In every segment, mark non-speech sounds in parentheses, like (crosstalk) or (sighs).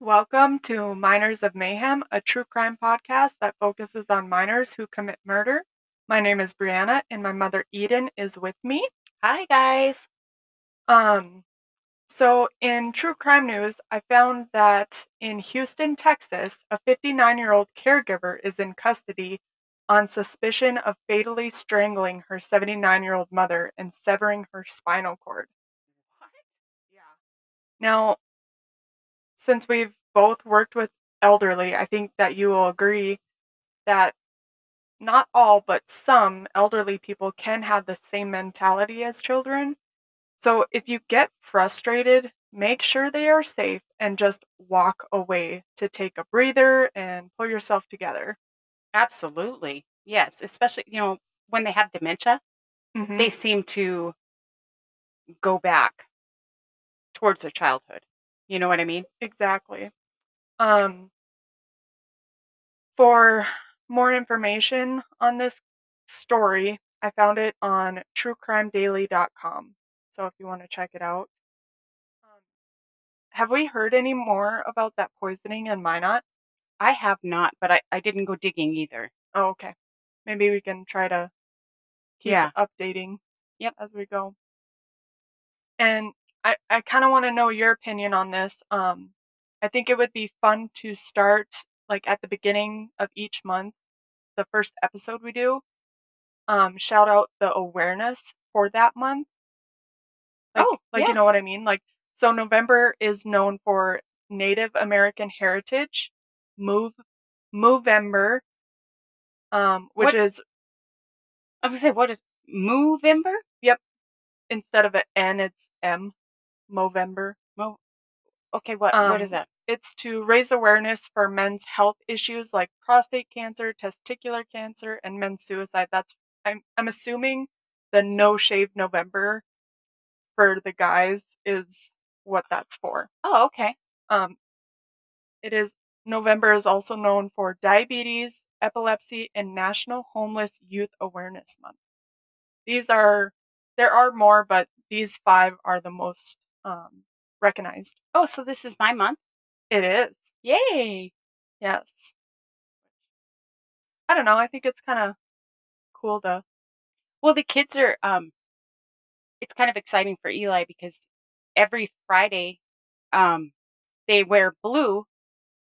Welcome to Minors of Mayhem, a true crime podcast that focuses on minors who commit murder. My name is Brianna, and my mother Eden is with me. Hi, guys. Um, so in true crime news, I found that in Houston, Texas, a 59-year-old caregiver is in custody on suspicion of fatally strangling her 79-year-old mother and severing her spinal cord. What? Yeah. Now, since we've both worked with elderly, I think that you will agree that not all, but some elderly people can have the same mentality as children. So if you get frustrated, make sure they are safe and just walk away to take a breather and pull yourself together. Absolutely. Yes. Especially, you know, when they have dementia, hmm they seem to go back towards their childhood. You know what I mean? Exactly. Um, for more information on this story, I found it on truecrimedaily.com. So if you want to check it out. Um, have we heard any more about that poisoning in Minot? I have not, but I, I didn't go digging either. Oh, okay. Maybe we can try to keep Yeah. updating Yep. as we go. And I, I kind of want to know your opinion on this. Um, I think it would be fun to start like at the beginning of each month, the first episode we do, um, shout out the awareness for that month. Like, Oh, like yeah. you know what I mean? Like, so November is known for Native American heritage, move, Movember, um, which What- is I was to say, what is Movember? Yep. Instead of an N, it's M, Movember. Okay, what what is Um, that? It's to raise awareness for men's health issues like prostate cancer, testicular cancer, and men's suicide. That's I'm I'm assuming the no shave November for the guys is what that's for. Oh, okay. Um, it is November is also known for diabetes, epilepsy, and National Homeless Youth Awareness Month. These are there are more, but these five are the most um, recognized. Oh, so this is my month? It is. Yay. Yes. I don't know. I think it's kind of cool to. Well, the kids are um it's kind of exciting for Eli because every Friday um they wear blue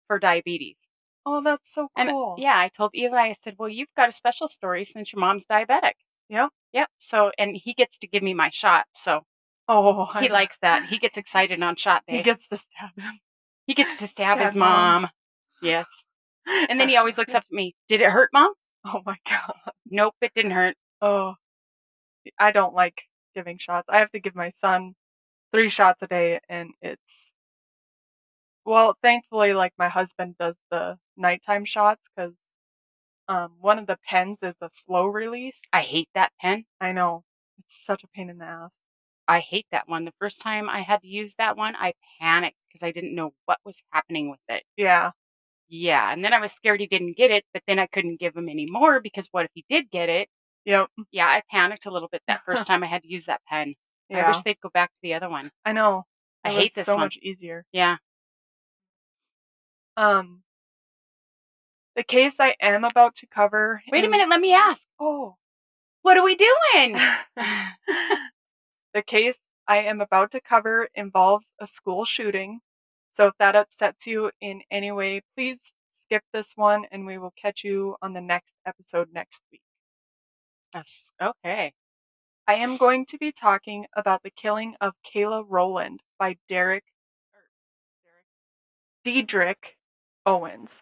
for diabetes. Oh, that's so And cool. yeah, I told Eli, I said, Well, you've got a special story since your mom's diabetic. Yep. Yep. So, and he gets to give me my shot. So Oh, he know. likes that. He gets excited on shot day. He gets to stab him. He gets to stab, his mom. mom. Yes. And then he always looks (laughs) up at me, Did it hurt, mom? Oh my god. Nope, it didn't hurt. Oh, I don't like giving shots. I have to give my son three shots a day, and it's. Well, thankfully, like my husband does the nighttime shots because um, one of the pens is a slow release. I hate that pen. I know. It's such a pain in the ass. I hate that one. The first time I had to use that one, I panicked because I didn't know what was happening with it. Yeah. Yeah. And then I was scared he didn't get it, but then I couldn't give him any more because what if he did get it? Yep. Yeah, I panicked a little bit that first (laughs) time I had to use that pen. Yeah. I wish they'd go back to the other one. I know. I It hate this so one. much easier. Yeah. Um, the case I am about to cover. Wait a in- minute, let me ask. Oh. What are we doing? (laughs) (laughs) the case I am about to cover involves a school shooting. So if that upsets you in any way, please skip this one and we will catch you on the next episode next week. That's okay. I am going to be talking about the killing of Kayla Rolland by Derek or Derek Dedrick Owens.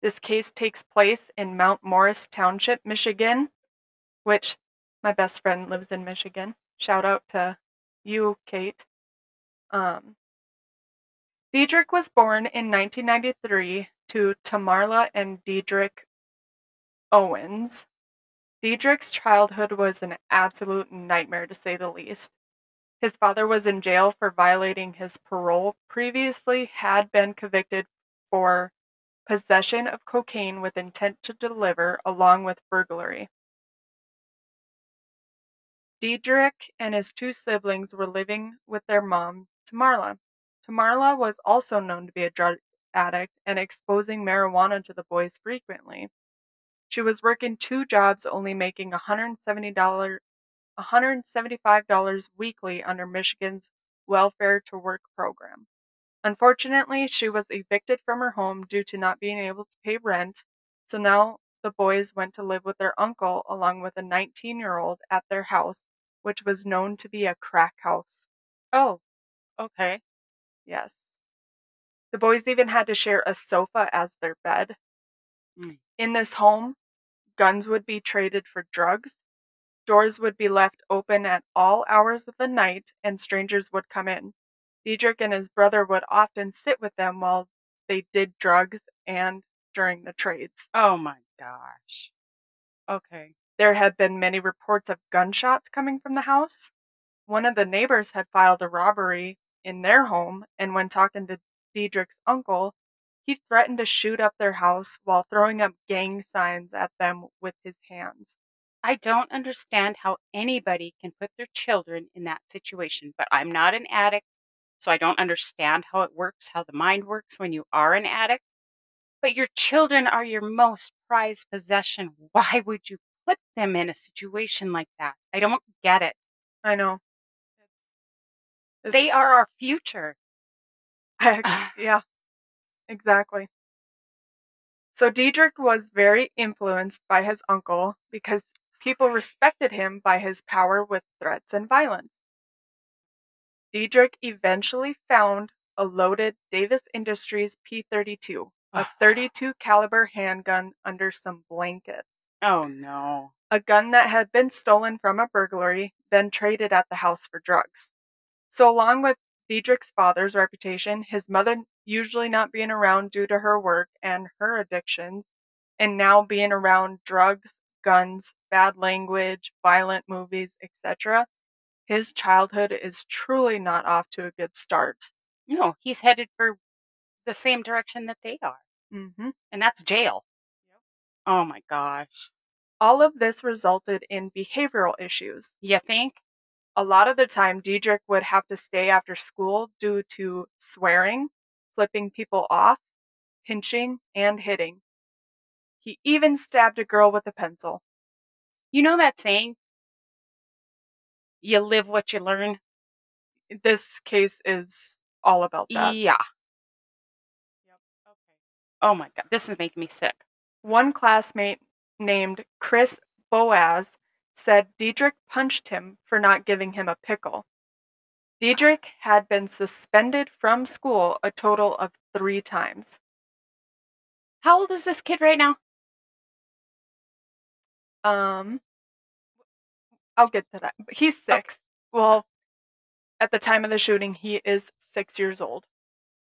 This case takes place in Mount Morris Township, Michigan, which my best friend lives in Michigan. Shout out to you, Kate. Um, Dedrick was born in 1993 to Tamarla and Dedrick Owens. Dedrick's childhood was an absolute nightmare to say the least. His father was in jail for violating his parole, previously had been convicted for possession of cocaine with intent to deliver, along with burglary. Dedrick and his two siblings were living with their mom, Tamarla. Tamarla was also known to be a drug, addict and exposing marijuana to the boys frequently. She was working two jobs, only making $170, $175 weekly under Michigan's Welfare to Work program. Unfortunately, she was evicted from her home due to not being able to pay rent, so now the boys went to live with their uncle along with a 19 year old at their house, which was known to be a crack house. Oh, okay. Yes. The boys even had to share a sofa as their bed. Mm. In this home, guns would be traded for drugs, doors would be left open at all hours of the night, and strangers would come in. Dedrick and his brother would often sit with them while they did drugs and during the trades. Oh my gosh. Okay. There had been many reports of gunshots coming from the house. One of the neighbors had filed a robbery in their home, and when talking to Dedrick's uncle, he threatened to shoot up their house while throwing up gang signs at them with his hands. I don't understand how anybody can put their children in that situation, but I'm not an addict, so I don't understand how it works, how the mind works when you are an addict. But your children are your most prized possession. (laughs) Why would you put them in a situation like that? I don't get it. I know. It's- They are our future. Actually, (sighs) yeah, exactly. So Dedrick was very influenced by his uncle because people respected him by his power with threats and violence. Dedrick eventually found a loaded Davis Industries P32, a (sighs) 32 caliber handgun under some blankets. Oh no. A gun that had been stolen from a burglary, then traded at the house for drugs. So, along with Dedrick's father's reputation, his mother usually not being around due to her work and her addictions, and now being around drugs, guns, bad language, violent movies, etc., his childhood is truly not off to a good start. No, he's headed for the same direction that they are, hmm and that's jail. Oh my gosh. All of this resulted in behavioral issues. You think? A lot of the time, Dedrick would have to stay after school due to swearing, flipping people off, pinching, and hitting. He even stabbed a girl with a pencil. You know that saying? You live what you learn. This case is all about that. Yeah. Yep. Okay. Oh my god, this is making me sick. One classmate named Chris Boaz said Dedrick punched him for not giving him a pickle. Dedrick had been suspended from school a total of three times. How old is this kid right now? Um, I'll get to that. He's six. Well, at the time of the shooting, he is six years old.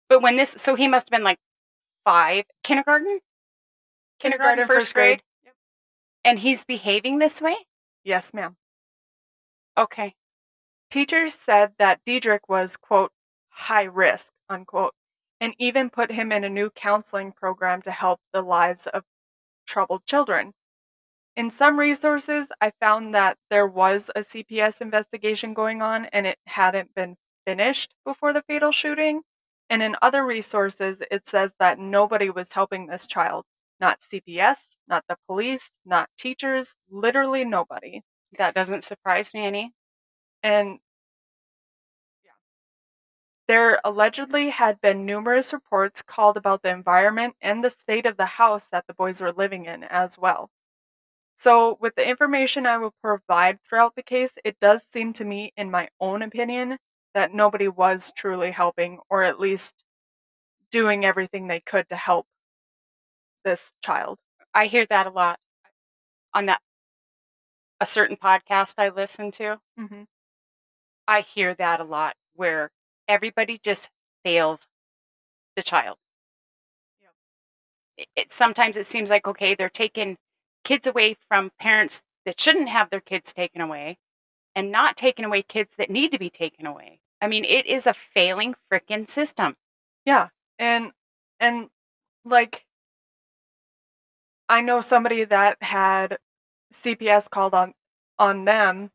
But when this, so he must have been like five, kindergarten, kindergarten, first, grade, Yep. and he's behaving this way. Yes, ma'am. Okay. Teachers said that Dedrick was, quote, high risk, unquote, and even put him in a new counseling program to help the lives of troubled children. In some resources, I found that there was a CPS investigation going on and it hadn't been finished before the fatal shooting. And in other resources, it says that nobody was helping this child. Not CPS, not the police, not teachers, literally nobody. That doesn't surprise me any. And yeah. There allegedly had been numerous reports called about the environment and the state of the house that the boys were living in as well. So, with the information I will provide throughout the case, it does seem to me, in my own opinion, that nobody was truly helping, or at least doing everything they could to help this child. I hear that a lot on that a certain podcast I listen to. hmm I hear that a lot where everybody just fails the child. Yep. It, it sometimes it seems like okay, they're taking kids away from parents that shouldn't have their kids taken away and not taking away kids that need to be taken away. I mean, it is a failing freaking system. Yeah, and and like I know somebody that had CPS called on on them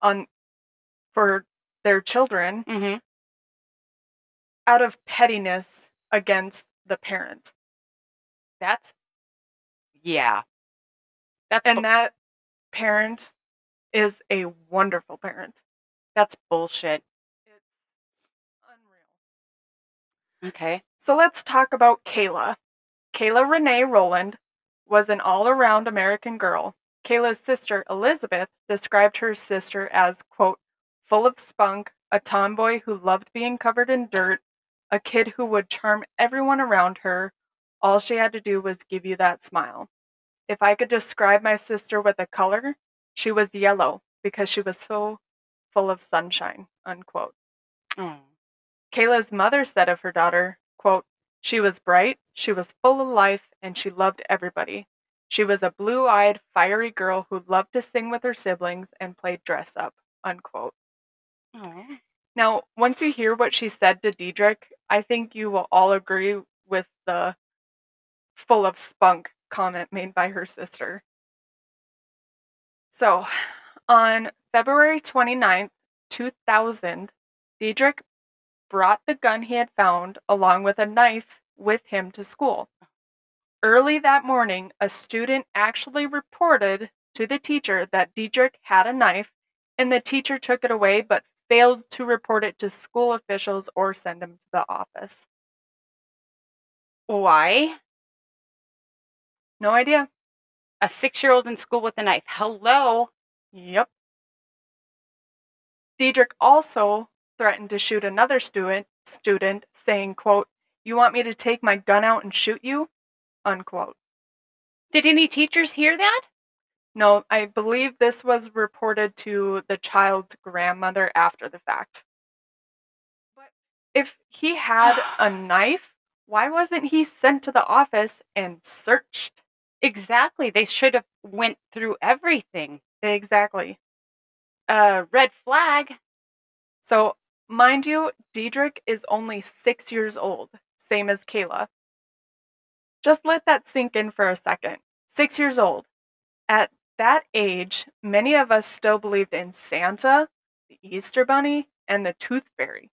on for their children Mhm. out of pettiness against the parent. That's yeah. That's And bu that parent is a wonderful parent. that's bullshit. It's unreal. Okay. So let's talk about Kayla. Kayla Renee Rolland was an all around American girl. Kayla's sister, Elizabeth, described her sister as, quote, full of spunk, a tomboy who loved being covered in dirt, a kid who would charm everyone around her. All she had to do was give you that smile. If I could describe my sister with a color, she was yellow because she was so full of sunshine, unquote. Oh. Kayla's mother said of her daughter, quote, she was bright, she was full of life, and she loved everybody. She was a blue-eyed, fiery girl who loved to sing with her siblings and play dress up, unquote. Oh. Now, once you hear what she said to Dedrick, I think you will all agree with the full of spunk comment made by her sister. So, on February 29th, 2000, Dedrick brought the gun he had found along with a knife with him to school. Early that morning, a student actually reported to the teacher that Dedrick had a knife, and the teacher took it away but failed to report it to school officials or send him to the office. Why? No idea. A six-year-old in school with a knife. Hello. Yep. Dedrick also threatened to shoot another student, student saying, quote, "You want me to take my gun out and shoot you?" unquote. Did any teachers hear that? No, I believe this was reported to the child's grandmother after the fact. But if he had a (sighs) knife, why wasn't he sent to the office and searched? Exactly. They should have went through everything. Exactly. Uh, red flag. So, mind you, Dedrick is only six years old, same as Kayla. Just let that sink in for a second. Six years old. At that age, many of us still believed in Santa, the Easter Bunny, and the Tooth Fairy.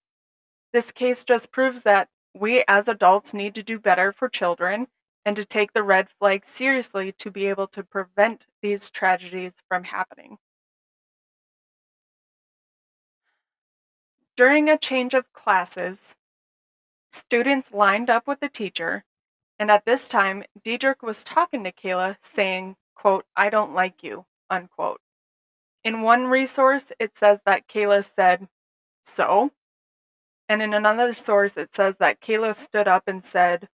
This case just proves that we as adults need to do better for children and to take the red flag seriously to be able to prevent these tragedies from happening. During a change of classes, students lined up with the teacher, and at this time, Dedrick was talking to Kayla, saying, quote, I don't like you, unquote. In one resource, it says that Kayla said, So? And in another source, it says that Kayla stood up and said,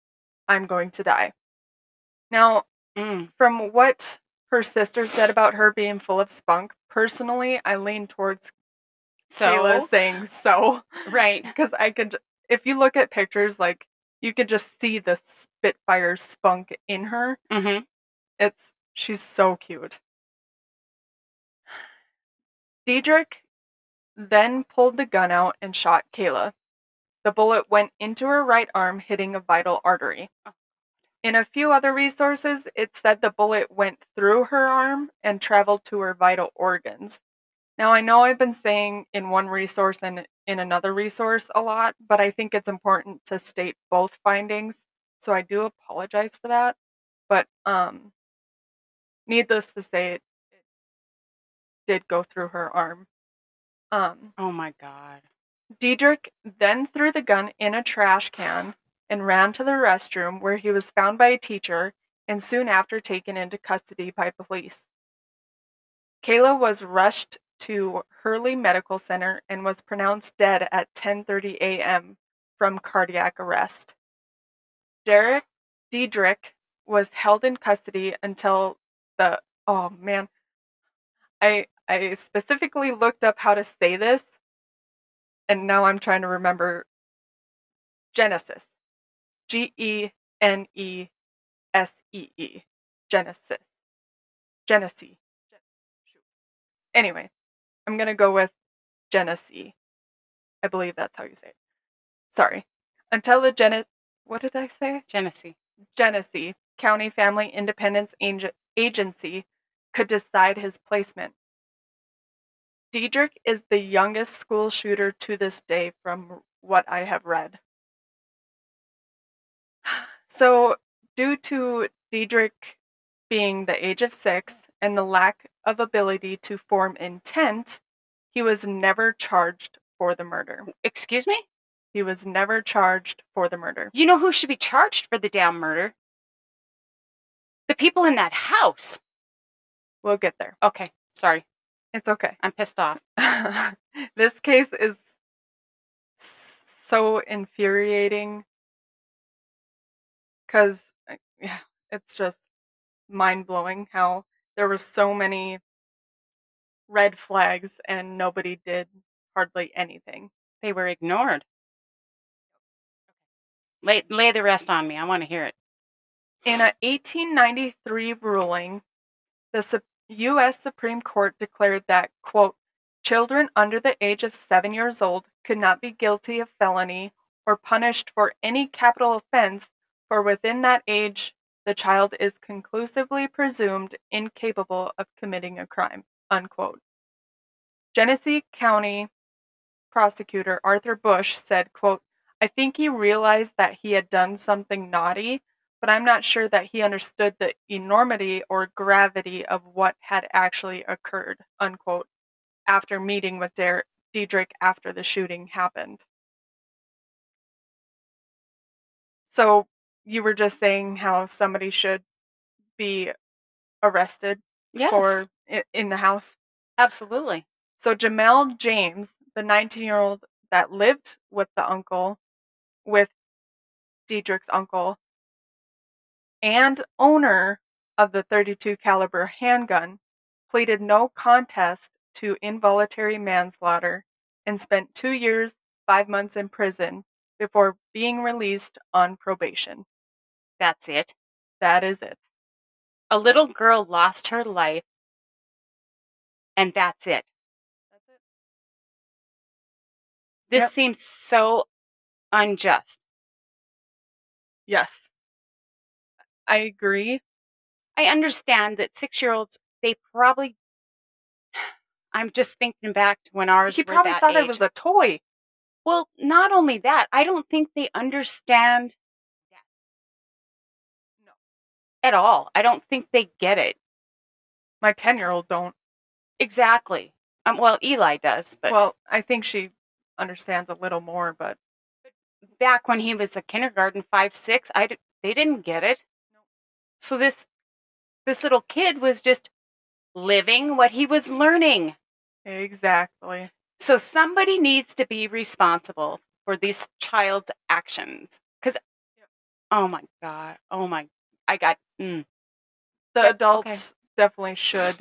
I'm going to die. Now, Mm. from what her sister said about her being full of spunk, personally, I lean towards So, Kayla saying so. right. (laughs) Because I could, if you look at pictures, like, you could just see the Spitfire spunk in her. Mm-hmm. It's, she's so cute. Dedrick then pulled the gun out and shot Kayla. The bullet went into her right arm, hitting a vital artery. Oh. In a few other resources, it said the bullet went through her arm and traveled to her vital organs. Now, I know I've been saying in one resource and in another resource a lot, but I think it's important to state both findings, so I do apologize for that. But um, needless to say, it, it did go through her arm. Um, Oh my God. Dedrick then threw the gun in a trash can and ran to the restroom where he was found by a teacher and soon after taken into custody by police. Kayla was rushed to Hurley Medical Center and was pronounced dead at 10:30 a.m. from cardiac arrest. Derek Dedrick was held in custody until the oh man. I I specifically looked up how to say this and now I'm trying to remember Genesis. G E N E S E E. Genesis. Genesee. Gen- shoot. Anyway, I'm going to go with Genesee. I believe that's how you say it. Sorry. Until the Gen what did I say? Genesee. Genesee County Family Independence Ag- Agency could decide his placement. Dedrick is the youngest school shooter to this day from what I have read. (sighs) So, due to Dedrick being the age of six and the lack of ability to form intent, he was never charged for the murder. Excuse me? He was never charged for the murder. You know who should be charged for the damn murder? The people in that house. We'll get there. Okay, sorry. It's okay. I'm pissed off. (laughs) this case is so infuriating because uh, yeah, it's just mind blowing how there were so many red flags and nobody did hardly anything. They were ignored. Lay, lay the rest on me. I want to hear it. In a 1893 ruling, the Sup- U.S. Supreme Court declared that, quote, children under the age of seven years old could not be guilty of felony or punished for any capital offense, for within that age the child is conclusively presumed incapable of committing a crime, unquote. Genesee County prosecutor Arthur Busch said, quote, I think he realized that he had done something naughty, but I'm not sure that he understood the enormity or gravity of what had actually occurred, unquote, after meeting with Der- Dedrick after the shooting happened. So you were just saying how somebody should be arrested Yes, for i- in the house. absolutely. So Jamelle James, the 19-year-old that lived with the uncle, with Dedrick's uncle, and owner of the 32 caliber handgun, pleaded no contest to involuntary manslaughter and spent 2 years, 5 months in prison before being released on probation. That's it. That is it. A little girl lost her life, and that's it. That's it. This Yep. seems so unjust. Yes. I agree. I understand that six year olds, they probably. I'm just thinking back to when ours He probably thought age. it was a toy. Well, not only that, I don't think they understand at all. I don't think they get it. My 10-year-old don't. Exactly. Um, well, Eli does, but Well, I think she understands a little more, but back when he was a kindergarten, five, six, I d- they didn't get it. So this this little kid was just living what he was learning. exactly. So somebody needs to be responsible for this child's actions. Because, Yep. oh my god, oh my, I got. Mm. The okay. adults definitely should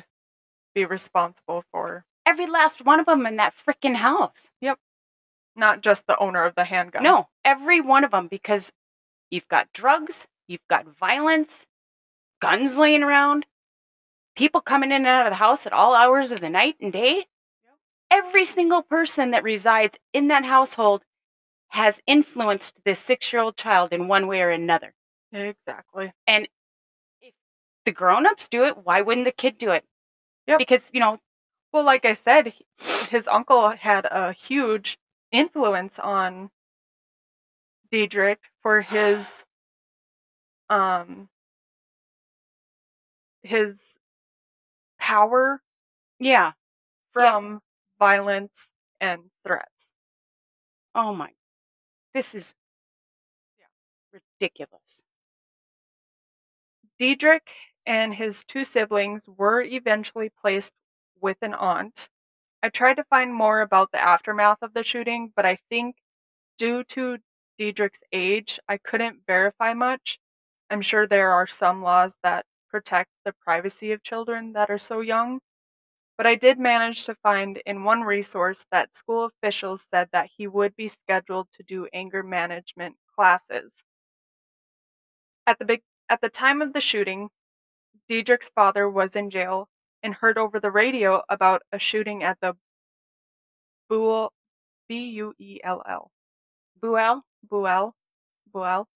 be responsible for Every last one of them in that freaking house. Yep. Not just the owner of the handgun. No, every one of them because you've got drugs, you've got violence, guns laying around, people coming in and out of the house at all hours of the night and day. Yep. Every single person that resides in that household has influenced this six year old child in one way or another. Exactly. And the grown ups do it, why wouldn't the kid do it? Yep. Because, you know, Well, like I said, his uncle had a huge influence on Dedrick for his um his power yeah. from violence and threats. Oh my. This is yeah. ridiculous. Dedrick and his two siblings were eventually placed with an aunt. I tried to find more about the aftermath of the shooting, but I think due to Dedrick's age, I couldn't verify much. I'm sure there are some laws that protect the privacy of children that are so young, but I did manage to find in one resource that school officials said that he would be scheduled to do anger management classes. At the big at the time of the shooting, Dedrick's father was in jail and heard over the radio about a shooting at the Buell B U E L L Buell? Buell Buell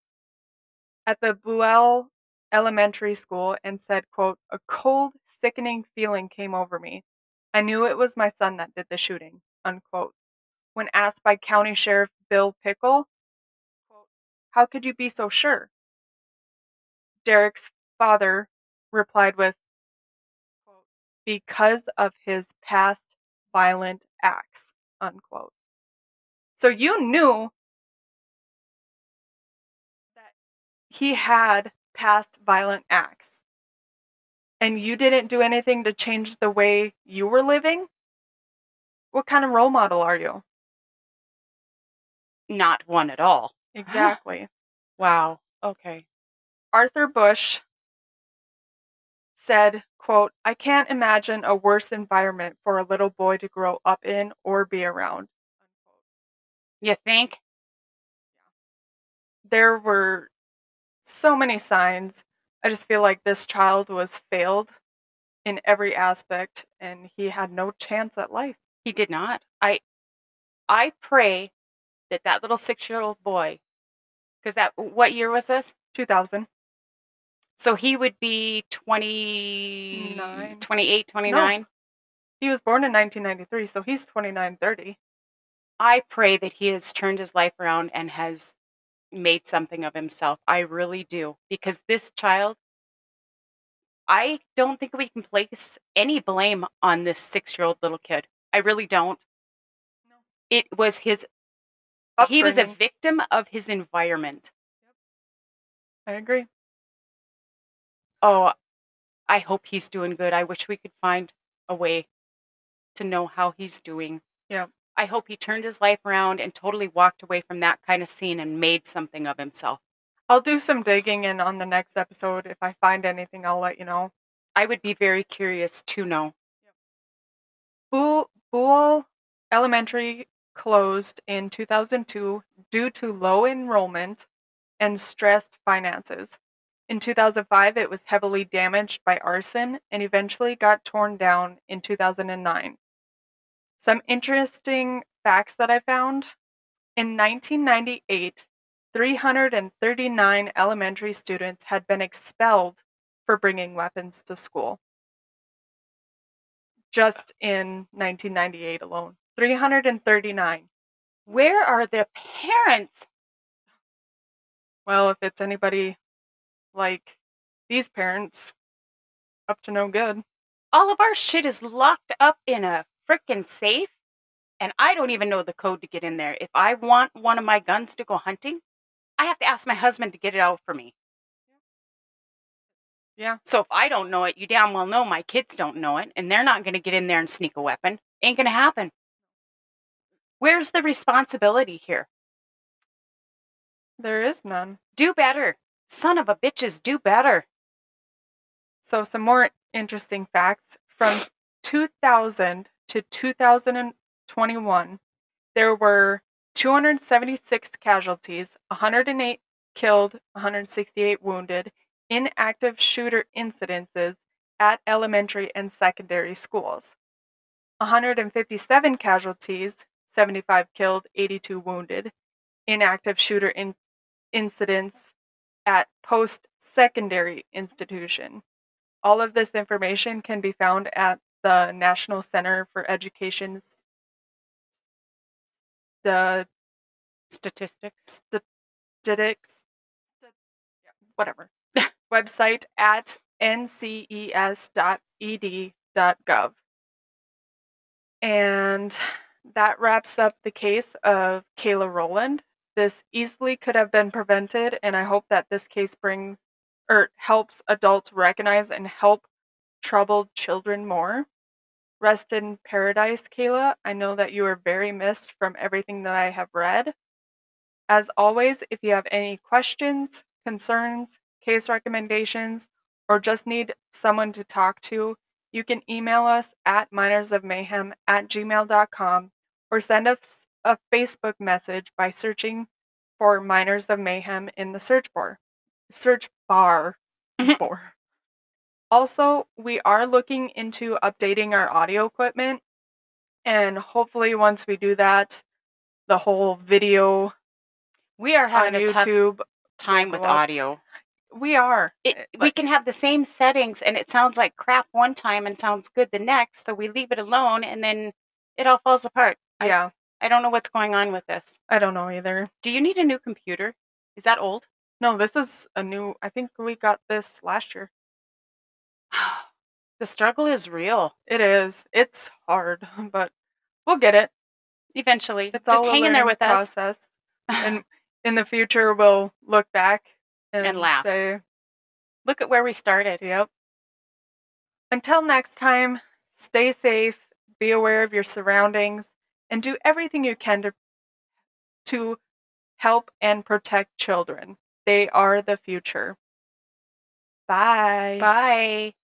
at the Buell Elementary School and said, quote, "A cold, sickening feeling came over me. I knew it was my son that did the shooting." Unquote. When asked by County Sheriff Bill Pickell, quote, "How could you be so sure?" Derek's father replied with, because of his past violent acts, unquote. So you knew that he had past violent acts and you didn't do anything to change the way you were living? What kind of role model are you? Not one at all. (gasps) Exactly. Wow. Okay. Arthur Busch said, quote, I can't imagine a worse environment for a little boy to grow up in or be around. You think? There were so many signs. I just feel like this child was failed in every aspect and he had no chance at life. He did not. I I pray that that little 6-year-old boy cuz that what year was this? 2000. So he would be 20 Nine. 28, 29. He was born in 1993, so he's 29, 30. I pray that he has turned his life around and has made something of himself. I really do. Because this child, I don't think we can place any blame on this six year old little kid. I really don't. No. It was his, he was a victim of his environment. I agree. Oh, I hope he's doing good. I wish we could find a way to know how he's doing. Yeah. I hope he turned his life around and totally walked away from that kind of scene and made something of himself. I'll do some digging and on the next episode if I find anything I'll let you know. I would be very curious to know. Buell, Buell Elementary closed in 2002 due to low enrollment and stressed finances. In 2005, it was heavily damaged by arson and eventually got torn down in 2009. Some interesting facts that I found in 1998, 339 elementary students had been expelled for bringing weapons to school. Just in 1998 alone. 339. Where are the parents? Well, if it's anybody like these parents, up to no good. All of our shit is locked up in a frickin' safe, and I don't even know the code to get in there. If I want one of my guns to go hunting, I have to ask my husband to get it out for me. Yeah. So if I don't know it, you damn well know my kids don't know it, and they're not going to get in there and sneak a weapon. Ain't going to happen. Where's the responsibility here? There is none. Do better. Son of a bitches, do better. So, some more interesting facts from 2000 to 2021, there were 276 casualties, 108 killed, 168 wounded in active shooter incidences at elementary and secondary schools. 157 casualties, 75 killed, 82 wounded in active shooter in- incidents at post secondary institution. All of this information can be found at the National Center for Education's the Statistics. statistics, st- whatever (laughs) website at nces.ed.gov. And that wraps up the case of Kayla Rolland. This easily could have been prevented, and I hope that this case brings or helps adults recognize and help troubled children more. Rest in paradise, Kayla. I know that you are very missed from everything that I have read. As always, if you have any questions, concerns, case recommendations, or just need someone to talk to, you can email us at minorsofmayhem at gmail.com or send us a Facebook message by searching for Minors of Mayhem in the search bar. Search bar. Bar. Also, we are looking into updating our audio equipment, and hopefully, once we do that, the whole video We are on having a tough YouTube, time with audio. we are. It, eh, we can have the same settings and it sounds like crap one time and sounds good the next, so we leave it alone and then it all falls apart. Yeah, I don't know what's going on with this. I don't know either. Do you need a new computer? Is that old? No, this is a new I think we got this last year. (sighs) The struggle is real. It is. It's hard, (laughs) but we'll get it. Eventually. It's Just all hang in there with us. process. (sighs) And in the future, we'll look back and, And laugh. say, Look at where we started. yep. Until next time, stay safe, be aware of your surroundings, and do everything you can to, to help and protect children. They are the future. Bye. Bye.